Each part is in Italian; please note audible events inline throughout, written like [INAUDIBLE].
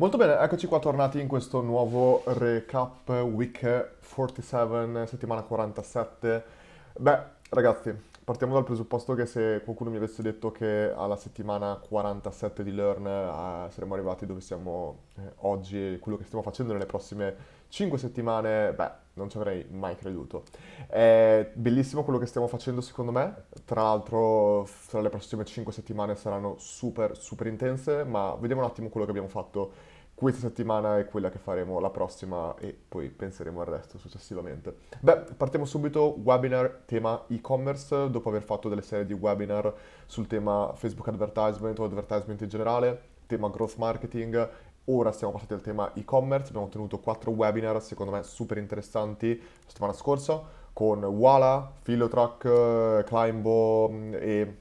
Molto bene, eccoci qua tornati in questo nuovo recap week 47, settimana 47. Beh, ragazzi, partiamo dal presupposto che se qualcuno mi avesse detto che alla settimana 47 di Learn eh, saremmo arrivati dove siamo eh, oggi quello che stiamo facendo nelle prossime 5 settimane, beh, non ci avrei mai creduto. È bellissimo quello che stiamo facendo secondo me, tra l'altro tra le prossime 5 settimane saranno super super intense, ma vediamo un attimo quello che abbiamo fatto questa settimana e quella che faremo la prossima e poi penseremo al resto successivamente. Beh, partiamo subito, webinar tema e-commerce, dopo aver fatto delle serie di webinar sul tema Facebook advertisement o advertisement in generale, tema growth marketing Ora siamo passati al tema e-commerce, abbiamo tenuto quattro webinar secondo me super interessanti la settimana scorsa con Wala, Philotrack, Climbo mm, e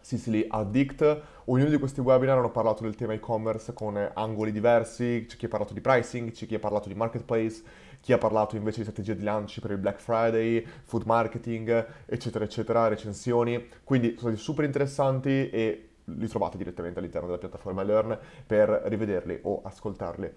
Sicily Addict. Ognuno di questi webinar hanno parlato del tema e-commerce con angoli diversi, c'è chi ha parlato di pricing, c'è chi ha parlato di marketplace, chi ha parlato invece di strategie di lanci per il Black Friday, food marketing, eccetera, eccetera, recensioni. Quindi sono stati super interessanti e li trovate direttamente all'interno della piattaforma Learn per rivederli o ascoltarli.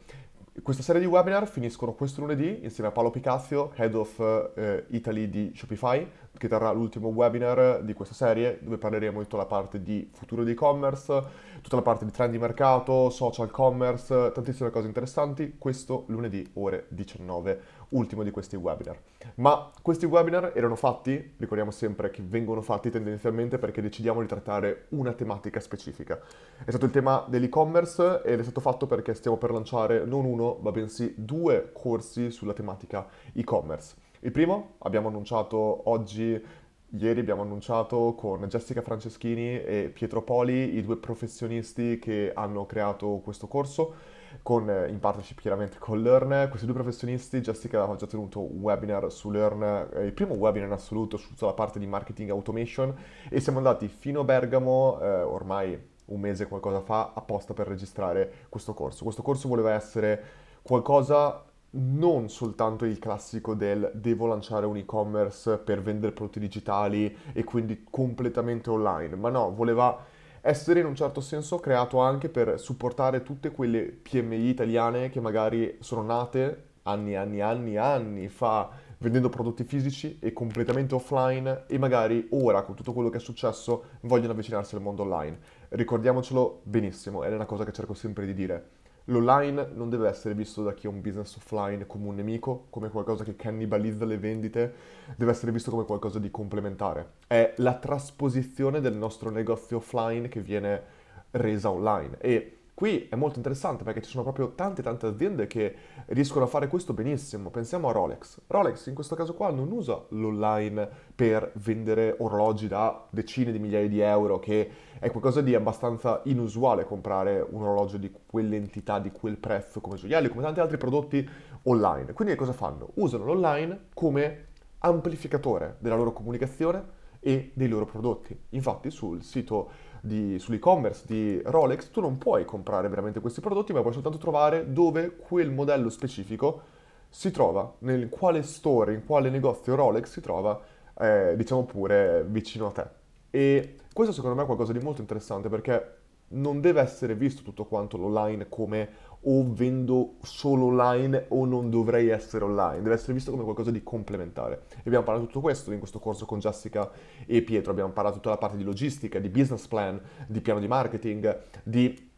Questa serie di webinar finiscono questo lunedì insieme a Paolo Picazio, Head of eh, Italy di Shopify, che terrà l'ultimo webinar di questa serie dove parleremo di tutta la parte di futuro di e-commerce, tutta la parte di trend di mercato, social commerce, tantissime cose interessanti. Questo lunedì ore 19, ultimo di questi webinar. Ma questi webinar erano fatti, ricordiamo sempre che vengono fatti tendenzialmente perché decidiamo di trattare una tematica specifica. È stato il tema dell'e-commerce ed è stato fatto perché stiamo per lanciare non uno, ma bensì due corsi sulla tematica e-commerce. Il primo abbiamo annunciato oggi, ieri abbiamo annunciato con Jessica Franceschini e Pietro Poli, i due professionisti che hanno creato questo corso, con, eh, in partnership chiaramente con Learn. Questi due professionisti, Jessica aveva già tenuto un webinar su Learn, eh, il primo webinar in assoluto sulla parte di marketing automation e siamo andati fino a Bergamo, eh, ormai un mese qualcosa fa, apposta per registrare questo corso. Questo corso voleva essere qualcosa non soltanto il classico del devo lanciare un e-commerce per vendere prodotti digitali e quindi completamente online, ma no, voleva essere in un certo senso creato anche per supportare tutte quelle PMI italiane che magari sono nate anni, anni, anni, anni fa vendendo prodotti fisici e completamente offline e magari ora con tutto quello che è successo vogliono avvicinarsi al mondo online. Ricordiamocelo benissimo, è una cosa che cerco sempre di dire L'online non deve essere visto da chi ha un business offline come un nemico, come qualcosa che cannibalizza le vendite, deve essere visto come qualcosa di complementare. È la trasposizione del nostro negozio offline che viene resa online e Qui è molto interessante perché ci sono proprio tante tante aziende che riescono a fare questo benissimo. Pensiamo a Rolex. Rolex in questo caso qua non usa l'online per vendere orologi da decine di migliaia di euro, che è qualcosa di abbastanza inusuale comprare un orologio di quell'entità, di quel prezzo come gioielli, come tanti altri prodotti online. Quindi cosa fanno? Usano l'online come amplificatore della loro comunicazione e dei loro prodotti. Infatti sul sito di, sull'e-commerce di Rolex, tu non puoi comprare veramente questi prodotti, ma puoi soltanto trovare dove quel modello specifico si trova, nel quale store, in quale negozio Rolex si trova, eh, diciamo pure, vicino a te. E questo secondo me è qualcosa di molto interessante perché non deve essere visto tutto quanto l'online come o vendo solo online o non dovrei essere online, deve essere visto come qualcosa di complementare. E abbiamo parlato di tutto questo in questo corso con Jessica e Pietro, abbiamo parlato di tutta la parte di logistica, di business plan, di piano di marketing, di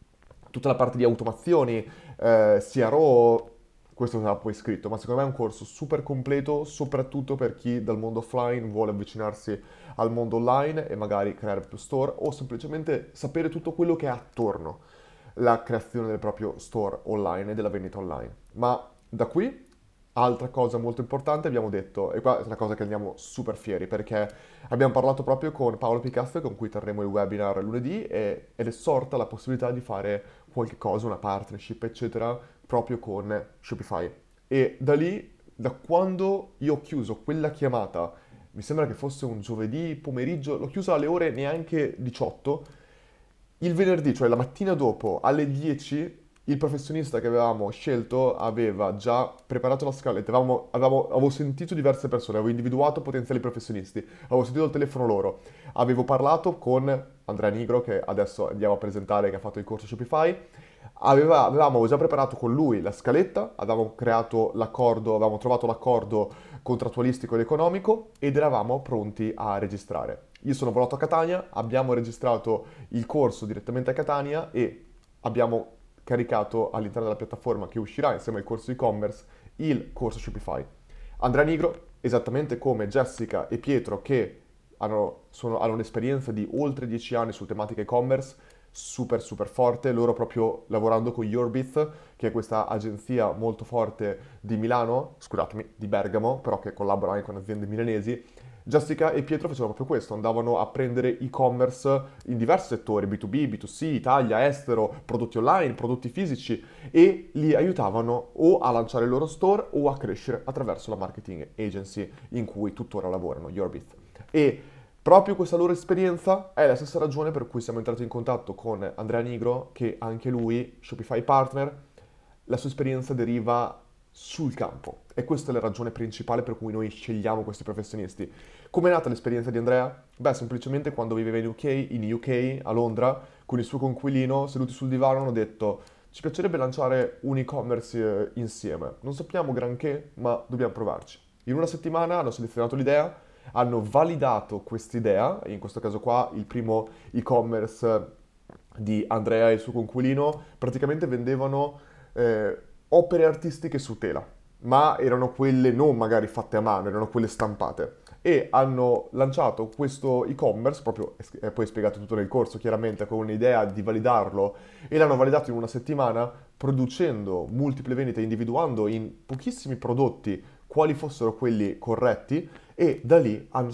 tutta la parte di automazioni, eh, CRO, questo sarà poi scritto, ma secondo me è un corso super completo, soprattutto per chi dal mondo offline vuole avvicinarsi al mondo online e magari creare più store o semplicemente sapere tutto quello che è attorno la creazione del proprio store online e della vendita online. Ma da qui, altra cosa molto importante, abbiamo detto, e qua è una cosa che andiamo super fieri, perché abbiamo parlato proprio con Paolo Picasso, con cui terremo il webinar lunedì, e, ed è sorta la possibilità di fare qualche cosa, una partnership, eccetera, proprio con Shopify. E da lì, da quando io ho chiuso quella chiamata, mi sembra che fosse un giovedì pomeriggio, l'ho chiusa alle ore neanche 18, il venerdì, cioè la mattina dopo, alle 10, il professionista che avevamo scelto aveva già preparato la scaletta, avevamo, avevamo, avevo sentito diverse persone, avevo individuato potenziali professionisti, avevo sentito il telefono loro, avevo parlato con Andrea Nigro, che adesso andiamo a presentare, che ha fatto il corso Shopify, Aveva, avevamo già preparato con lui la scaletta, avevamo creato l'accordo, avevamo trovato l'accordo contrattualistico ed economico ed eravamo pronti a registrare. Io sono volato a Catania, abbiamo registrato il corso direttamente a Catania e abbiamo caricato all'interno della piattaforma che uscirà insieme al corso e-commerce il corso Shopify. Andrea Nigro, esattamente come Jessica e Pietro che hanno, sono, hanno un'esperienza di oltre 10 anni su tematica e-commerce, super super forte, loro proprio lavorando con Yourbit, che è questa agenzia molto forte di Milano, scusatemi, di Bergamo, però che collabora anche con aziende milanesi. Jessica e Pietro facevano proprio questo, andavano a prendere e-commerce in diversi settori, B2B, B2C, Italia, estero, prodotti online, prodotti fisici e li aiutavano o a lanciare il loro store o a crescere attraverso la marketing agency in cui tuttora lavorano, Yourbit. E Proprio questa loro esperienza è la stessa ragione per cui siamo entrati in contatto con Andrea Nigro, che anche lui, Shopify Partner, la sua esperienza deriva sul campo. E questa è la ragione principale per cui noi scegliamo questi professionisti. Come è nata l'esperienza di Andrea? Beh, semplicemente quando viveva in UK, in UK, a Londra, con il suo conquilino, seduti sul divano, hanno detto ci piacerebbe lanciare un e-commerce eh, insieme. Non sappiamo granché, ma dobbiamo provarci. In una settimana hanno selezionato l'idea, hanno validato quest'idea, in questo caso qua il primo e-commerce di Andrea e il suo conquilino, praticamente vendevano eh, opere artistiche su tela, ma erano quelle non magari fatte a mano, erano quelle stampate. E hanno lanciato questo e-commerce, proprio è poi spiegato tutto nel corso chiaramente, con un'idea di validarlo, e l'hanno validato in una settimana, producendo multiple vendite, individuando in pochissimi prodotti quali fossero quelli corretti e da lì hanno,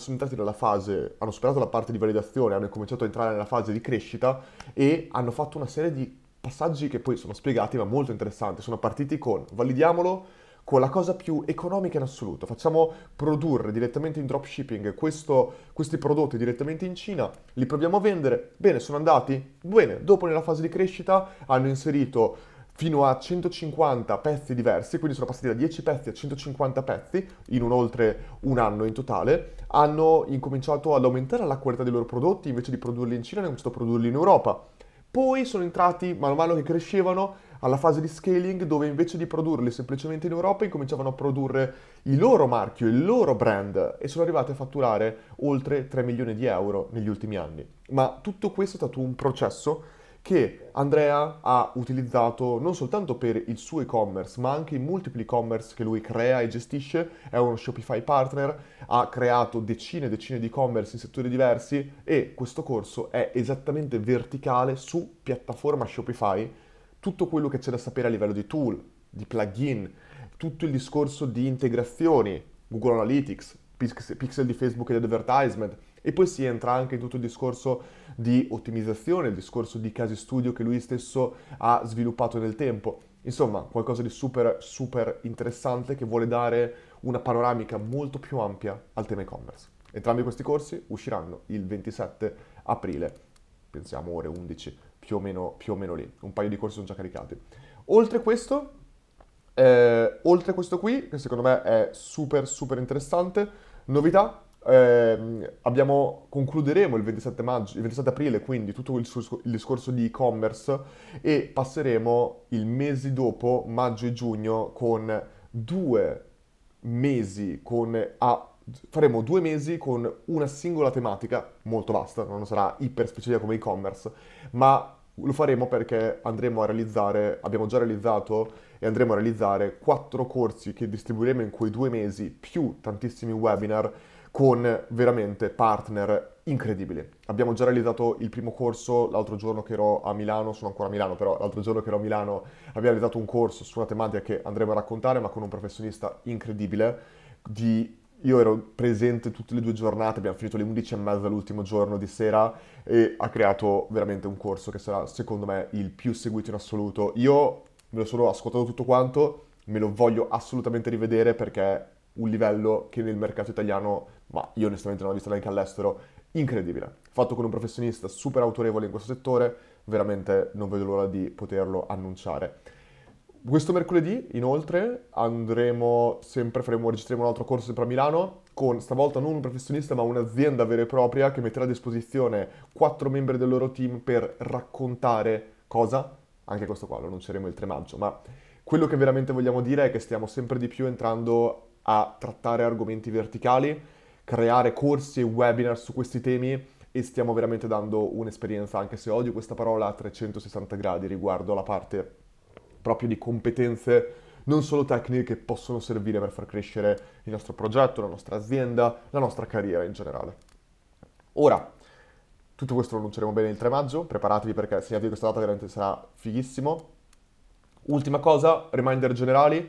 fase, hanno superato la parte di validazione, hanno cominciato a entrare nella fase di crescita e hanno fatto una serie di passaggi che poi sono spiegati ma molto interessanti. Sono partiti con validiamolo con la cosa più economica in assoluto. Facciamo produrre direttamente in dropshipping questo, questi prodotti direttamente in Cina, li proviamo a vendere. Bene, sono andati? Bene, dopo nella fase di crescita hanno inserito fino a 150 pezzi diversi, quindi sono passati da 10 pezzi a 150 pezzi in un oltre un anno in totale, hanno incominciato ad aumentare la qualità dei loro prodotti, invece di produrli in Cina hanno cominciato a produrli in Europa. Poi sono entrati, man mano che crescevano, alla fase di scaling dove invece di produrli semplicemente in Europa incominciavano a produrre il loro marchio, il loro brand e sono arrivati a fatturare oltre 3 milioni di euro negli ultimi anni. Ma tutto questo è stato un processo che Andrea ha utilizzato non soltanto per il suo e-commerce, ma anche i multipli e-commerce che lui crea e gestisce, è uno Shopify partner, ha creato decine e decine di e-commerce in settori diversi e questo corso è esattamente verticale su piattaforma Shopify, tutto quello che c'è da sapere a livello di tool, di plugin, tutto il discorso di integrazioni, Google Analytics, pixel di Facebook ed advertisement, e poi si entra anche in tutto il discorso di ottimizzazione, il discorso di casi studio che lui stesso ha sviluppato nel tempo. Insomma, qualcosa di super, super interessante che vuole dare una panoramica molto più ampia al tema e-commerce. Entrambi questi corsi usciranno il 27 aprile, pensiamo ore 11, più o meno, più o meno lì. Un paio di corsi sono già caricati. Oltre questo, eh, oltre questo qui, che secondo me è super, super interessante, novità, eh, abbiamo, concluderemo il 27, maggio, il 27 aprile quindi tutto il, il, discorso di e-commerce e passeremo il mese dopo, maggio e giugno, con due mesi con... Ah, faremo due mesi con una singola tematica, molto vasta, non sarà iper specifica come e-commerce, ma lo faremo perché andremo a realizzare, abbiamo già realizzato e andremo a realizzare quattro corsi che distribuiremo in quei due mesi, più tantissimi webinar con veramente partner incredibili. Abbiamo già realizzato il primo corso l'altro giorno che ero a Milano, sono ancora a Milano, però l'altro giorno che ero a Milano abbiamo realizzato un corso su una tematica che andremo a raccontare, ma con un professionista incredibile. Di... Io ero presente tutte le due giornate, abbiamo finito alle 11 e mezza l'ultimo giorno di sera e ha creato veramente un corso che sarà secondo me il più seguito in assoluto. Io me lo sono ascoltato tutto quanto, me lo voglio assolutamente rivedere perché un livello che nel mercato italiano, ma io onestamente non ho visto neanche all'estero, incredibile. Fatto con un professionista super autorevole in questo settore, veramente non vedo l'ora di poterlo annunciare. Questo mercoledì, inoltre, andremo sempre, faremo, registreremo un altro corso sempre a Milano, con stavolta non un professionista ma un'azienda vera e propria che metterà a disposizione quattro membri del loro team per raccontare cosa? anche questo qua lo annunceremo il 3 maggio, ma quello che veramente vogliamo dire è che stiamo sempre di più entrando a trattare argomenti verticali, creare corsi e webinar su questi temi e stiamo veramente dando un'esperienza, anche se odio questa parola, a 360 gradi riguardo alla parte proprio di competenze non solo tecniche che possono servire per far crescere il nostro progetto, la nostra azienda, la nostra carriera in generale. Ora, tutto questo lo annunceremo bene il 3 maggio, preparatevi perché segnatevi questa data veramente sarà fighissimo. Ultima cosa, reminder generali,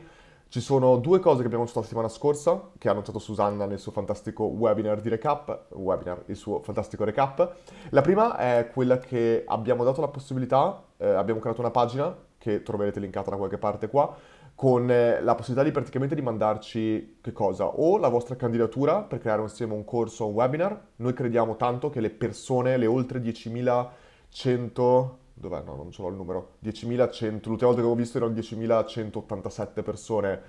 ci sono due cose che abbiamo visto la settimana scorsa, che ha annunciato Susanna nel suo fantastico webinar di recap, webinar, il suo fantastico recap. La prima è quella che abbiamo dato la possibilità, eh, abbiamo creato una pagina, che troverete linkata da qualche parte qua, con eh, la possibilità di praticamente di mandarci che cosa? O la vostra candidatura per creare insieme un corso o un webinar. Noi crediamo tanto che le persone, le oltre 10.100 dov'è? No, non ce l'ho il numero. 10.100, l'ultima volta che avevo visto erano 10.187 persone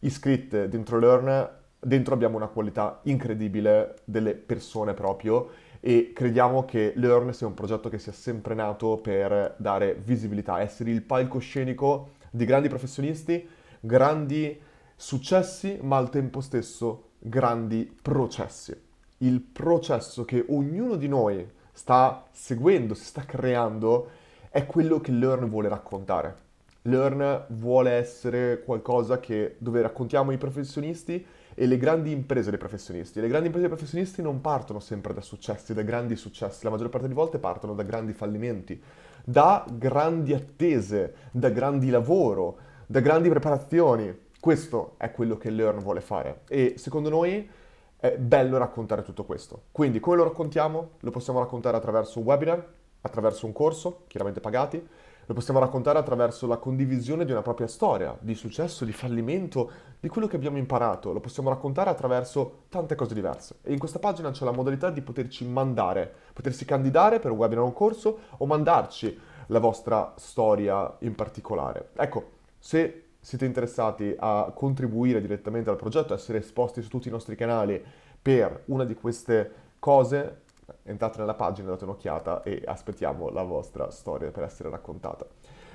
iscritte dentro Learn. Dentro abbiamo una qualità incredibile delle persone proprio e crediamo che Learn sia un progetto che sia sempre nato per dare visibilità, essere il palcoscenico di grandi professionisti, grandi successi, ma al tempo stesso grandi processi. Il processo che ognuno di noi sta seguendo, si sta creando, è quello che Learn vuole raccontare. Learn vuole essere qualcosa che, dove raccontiamo i professionisti e le grandi imprese dei professionisti. Le grandi imprese dei professionisti non partono sempre da successi, da grandi successi, la maggior parte delle volte partono da grandi fallimenti, da grandi attese, da grandi lavoro, da grandi preparazioni. Questo è quello che Learn vuole fare e secondo noi è bello raccontare tutto questo. Quindi come lo raccontiamo? Lo possiamo raccontare attraverso un webinar, attraverso un corso, chiaramente pagati, lo possiamo raccontare attraverso la condivisione di una propria storia, di successo, di fallimento, di quello che abbiamo imparato. Lo possiamo raccontare attraverso tante cose diverse. E in questa pagina c'è la modalità di poterci mandare, potersi candidare per un webinar o un corso o mandarci la vostra storia in particolare. Ecco, se siete interessati a contribuire direttamente al progetto, a essere esposti su tutti i nostri canali per una di queste cose, entrate nella pagina, date un'occhiata e aspettiamo la vostra storia per essere raccontata.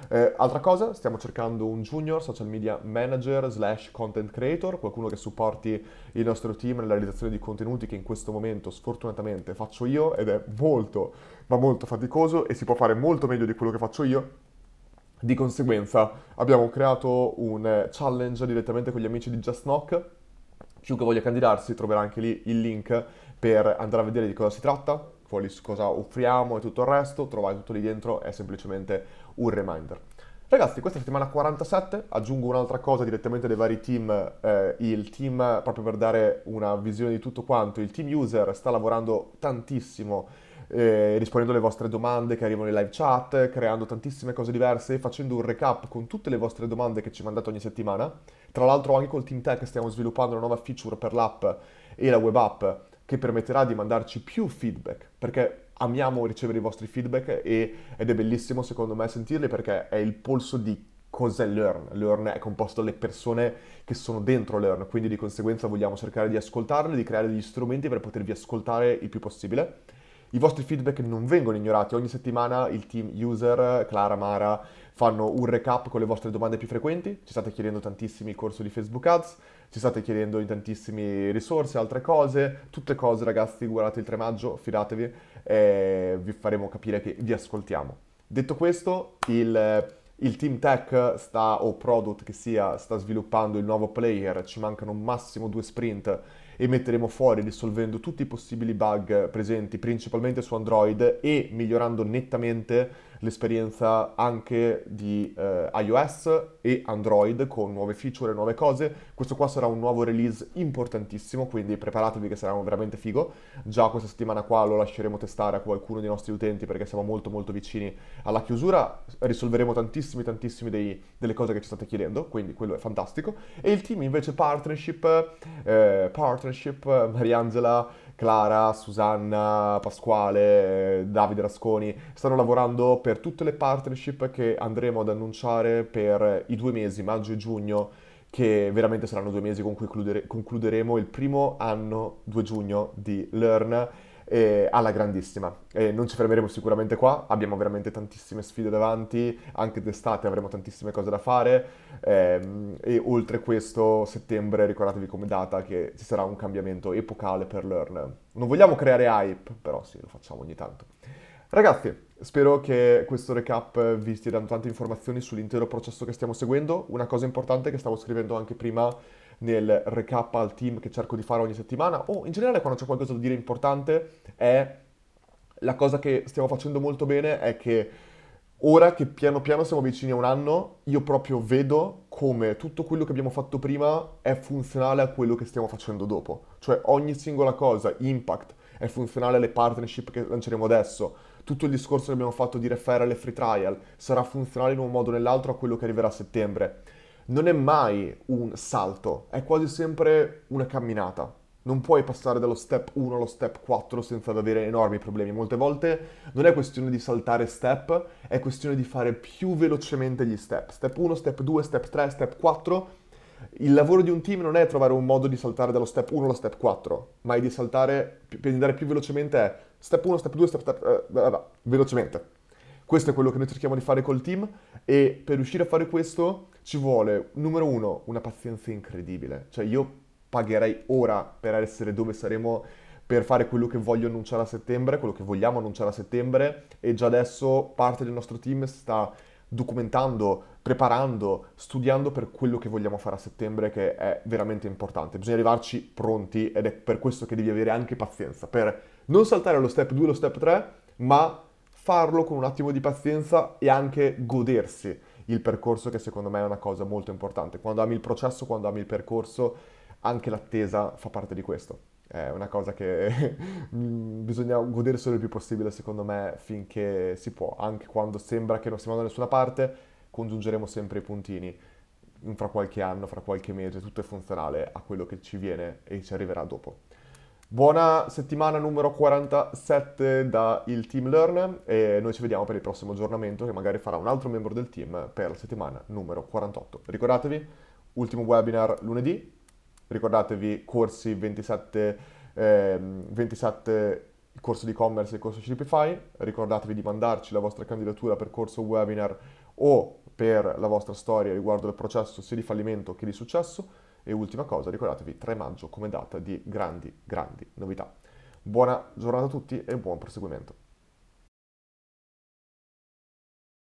Eh, altra cosa, stiamo cercando un junior social media manager slash content creator, qualcuno che supporti il nostro team nella realizzazione di contenuti che in questo momento sfortunatamente faccio io ed è molto, ma molto faticoso e si può fare molto meglio di quello che faccio io. Di conseguenza abbiamo creato un challenge direttamente con gli amici di Just Knock. Chiunque voglia candidarsi troverà anche lì il link per andare a vedere di cosa si tratta, cosa offriamo e tutto il resto, trovate tutto lì dentro, è semplicemente un reminder. Ragazzi, questa settimana 47, aggiungo un'altra cosa direttamente dai vari team, eh, il team proprio per dare una visione di tutto quanto, il team user sta lavorando tantissimo eh, rispondendo alle vostre domande che arrivano in live chat, creando tantissime cose diverse, facendo un recap con tutte le vostre domande che ci mandate ogni settimana. Tra l'altro anche col Team Tech stiamo sviluppando una nuova feature per l'app e la web app che permetterà di mandarci più feedback, perché amiamo ricevere i vostri feedback e, ed è bellissimo secondo me sentirli perché è il polso di cos'è Learn. Learn è composto dalle persone che sono dentro Learn, quindi di conseguenza vogliamo cercare di ascoltarle, di creare degli strumenti per potervi ascoltare il più possibile. I vostri feedback non vengono ignorati, ogni settimana il team user, Clara, Mara, fanno un recap con le vostre domande più frequenti, ci state chiedendo tantissimi il corso di Facebook Ads, ci state chiedendo in tantissime risorse, altre cose, tutte cose ragazzi, guardate il 3 maggio, fidatevi, e vi faremo capire che vi ascoltiamo. Detto questo, il, il team tech sta, o product che sia, sta sviluppando il nuovo player, ci mancano massimo due sprint e metteremo fuori risolvendo tutti i possibili bug presenti principalmente su Android e migliorando nettamente l'esperienza anche di eh, iOS e Android con nuove feature e nuove cose. Questo qua sarà un nuovo release importantissimo, quindi preparatevi che sarà veramente figo. Già questa settimana qua lo lasceremo testare a qualcuno dei nostri utenti perché siamo molto molto vicini alla chiusura. Risolveremo tantissimi tantissimi dei, delle cose che ci state chiedendo, quindi quello è fantastico. E il team invece partnership, eh, partnership, Mariangela Clara, Susanna, Pasquale, Davide Rasconi stanno lavorando per tutte le partnership che andremo ad annunciare per i due mesi, maggio e giugno, che veramente saranno due mesi con cui concludere- concluderemo il primo anno, 2 giugno, di Learn eh, alla grandissima. E non ci fermeremo sicuramente qua, abbiamo veramente tantissime sfide davanti, anche d'estate avremo tantissime cose da fare ehm, e oltre questo settembre ricordatevi come data che ci sarà un cambiamento epocale per Learn. Non vogliamo creare hype, però sì, lo facciamo ogni tanto. Ragazzi, spero che questo recap vi stia dando tante informazioni sull'intero processo che stiamo seguendo. Una cosa importante che stavo scrivendo anche prima nel recap al team che cerco di fare ogni settimana, o in generale quando c'è qualcosa da dire importante, è la cosa che stiamo facendo molto bene è che ora che piano piano siamo vicini a un anno, io proprio vedo come tutto quello che abbiamo fatto prima è funzionale a quello che stiamo facendo dopo. Cioè ogni singola cosa, impact, è funzionale alle partnership che lanceremo adesso. Tutto il discorso che abbiamo fatto di referral e free trial sarà funzionale in un modo o nell'altro a quello che arriverà a settembre non è mai un salto, è quasi sempre una camminata. Non puoi passare dallo step 1 allo step 4 senza avere enormi problemi. Molte volte non è questione di saltare step, è questione di fare più velocemente gli step. Step 1, step 2, step 3, step 4. Il lavoro di un team non è trovare un modo di saltare dallo step 1 allo step 4, ma è di saltare, per andare più velocemente è step 1, step 2, step 3, eh, velocemente. Questo è quello che noi cerchiamo di fare col team e per riuscire a fare questo ci vuole, numero uno, una pazienza incredibile. Cioè io pagherei ora per essere dove saremo per fare quello che voglio annunciare a settembre, quello che vogliamo annunciare a settembre e già adesso parte del nostro team sta documentando, preparando, studiando per quello che vogliamo fare a settembre che è veramente importante. Bisogna arrivarci pronti ed è per questo che devi avere anche pazienza, per non saltare lo step 2 e lo step 3, ma farlo con un attimo di pazienza e anche godersi il percorso che secondo me è una cosa molto importante. Quando ami il processo, quando ami il percorso, anche l'attesa fa parte di questo. È una cosa che [LAUGHS] bisogna goderselo il più possibile, secondo me, finché si può. Anche quando sembra che non stiamo da nessuna parte, congiungeremo sempre i puntini. Fra qualche anno, fra qualche mese, tutto è funzionale a quello che ci viene e ci arriverà dopo. Buona settimana numero 47 da il Team Learn e noi ci vediamo per il prossimo aggiornamento che magari farà un altro membro del team per la settimana numero 48. Ricordatevi, ultimo webinar lunedì, ricordatevi corsi 27, eh, 27 il corso di e-commerce e il corso Shopify, ricordatevi di mandarci la vostra candidatura per corso webinar o per la vostra storia riguardo il processo sia di fallimento che di successo e ultima cosa, ricordatevi 3 maggio come data di grandi, grandi novità. Buona giornata a tutti e buon proseguimento.